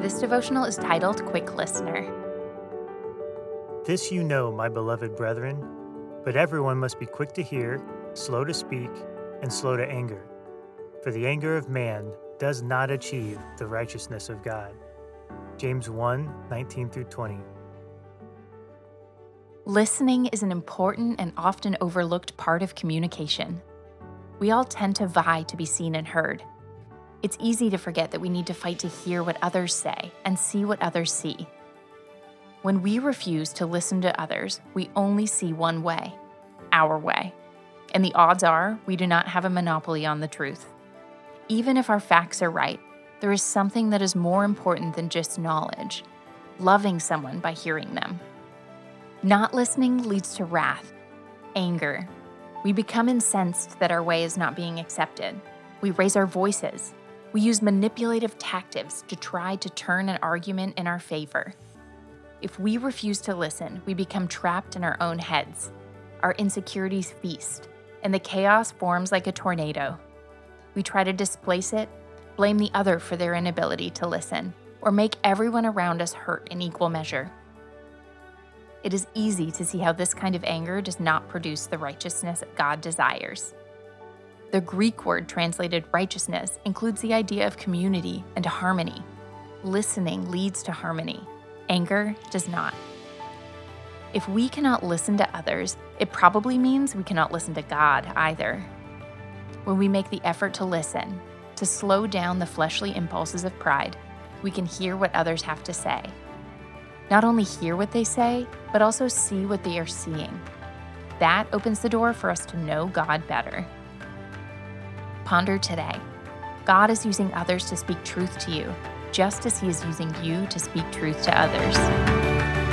This devotional is titled Quick Listener. This you know, my beloved brethren, but everyone must be quick to hear, slow to speak, and slow to anger. For the anger of man does not achieve the righteousness of God. James 1 19 through 20. Listening is an important and often overlooked part of communication. We all tend to vie to be seen and heard. It's easy to forget that we need to fight to hear what others say and see what others see. When we refuse to listen to others, we only see one way our way. And the odds are we do not have a monopoly on the truth. Even if our facts are right, there is something that is more important than just knowledge loving someone by hearing them. Not listening leads to wrath, anger. We become incensed that our way is not being accepted. We raise our voices. We use manipulative tactics to try to turn an argument in our favor. If we refuse to listen, we become trapped in our own heads. Our insecurities feast, and the chaos forms like a tornado. We try to displace it, blame the other for their inability to listen, or make everyone around us hurt in equal measure. It is easy to see how this kind of anger does not produce the righteousness God desires. The Greek word translated righteousness includes the idea of community and harmony. Listening leads to harmony, anger does not. If we cannot listen to others, it probably means we cannot listen to God either. When we make the effort to listen, to slow down the fleshly impulses of pride, we can hear what others have to say. Not only hear what they say, but also see what they are seeing. That opens the door for us to know God better. Ponder today God is using others to speak truth to you, just as He is using you to speak truth to others.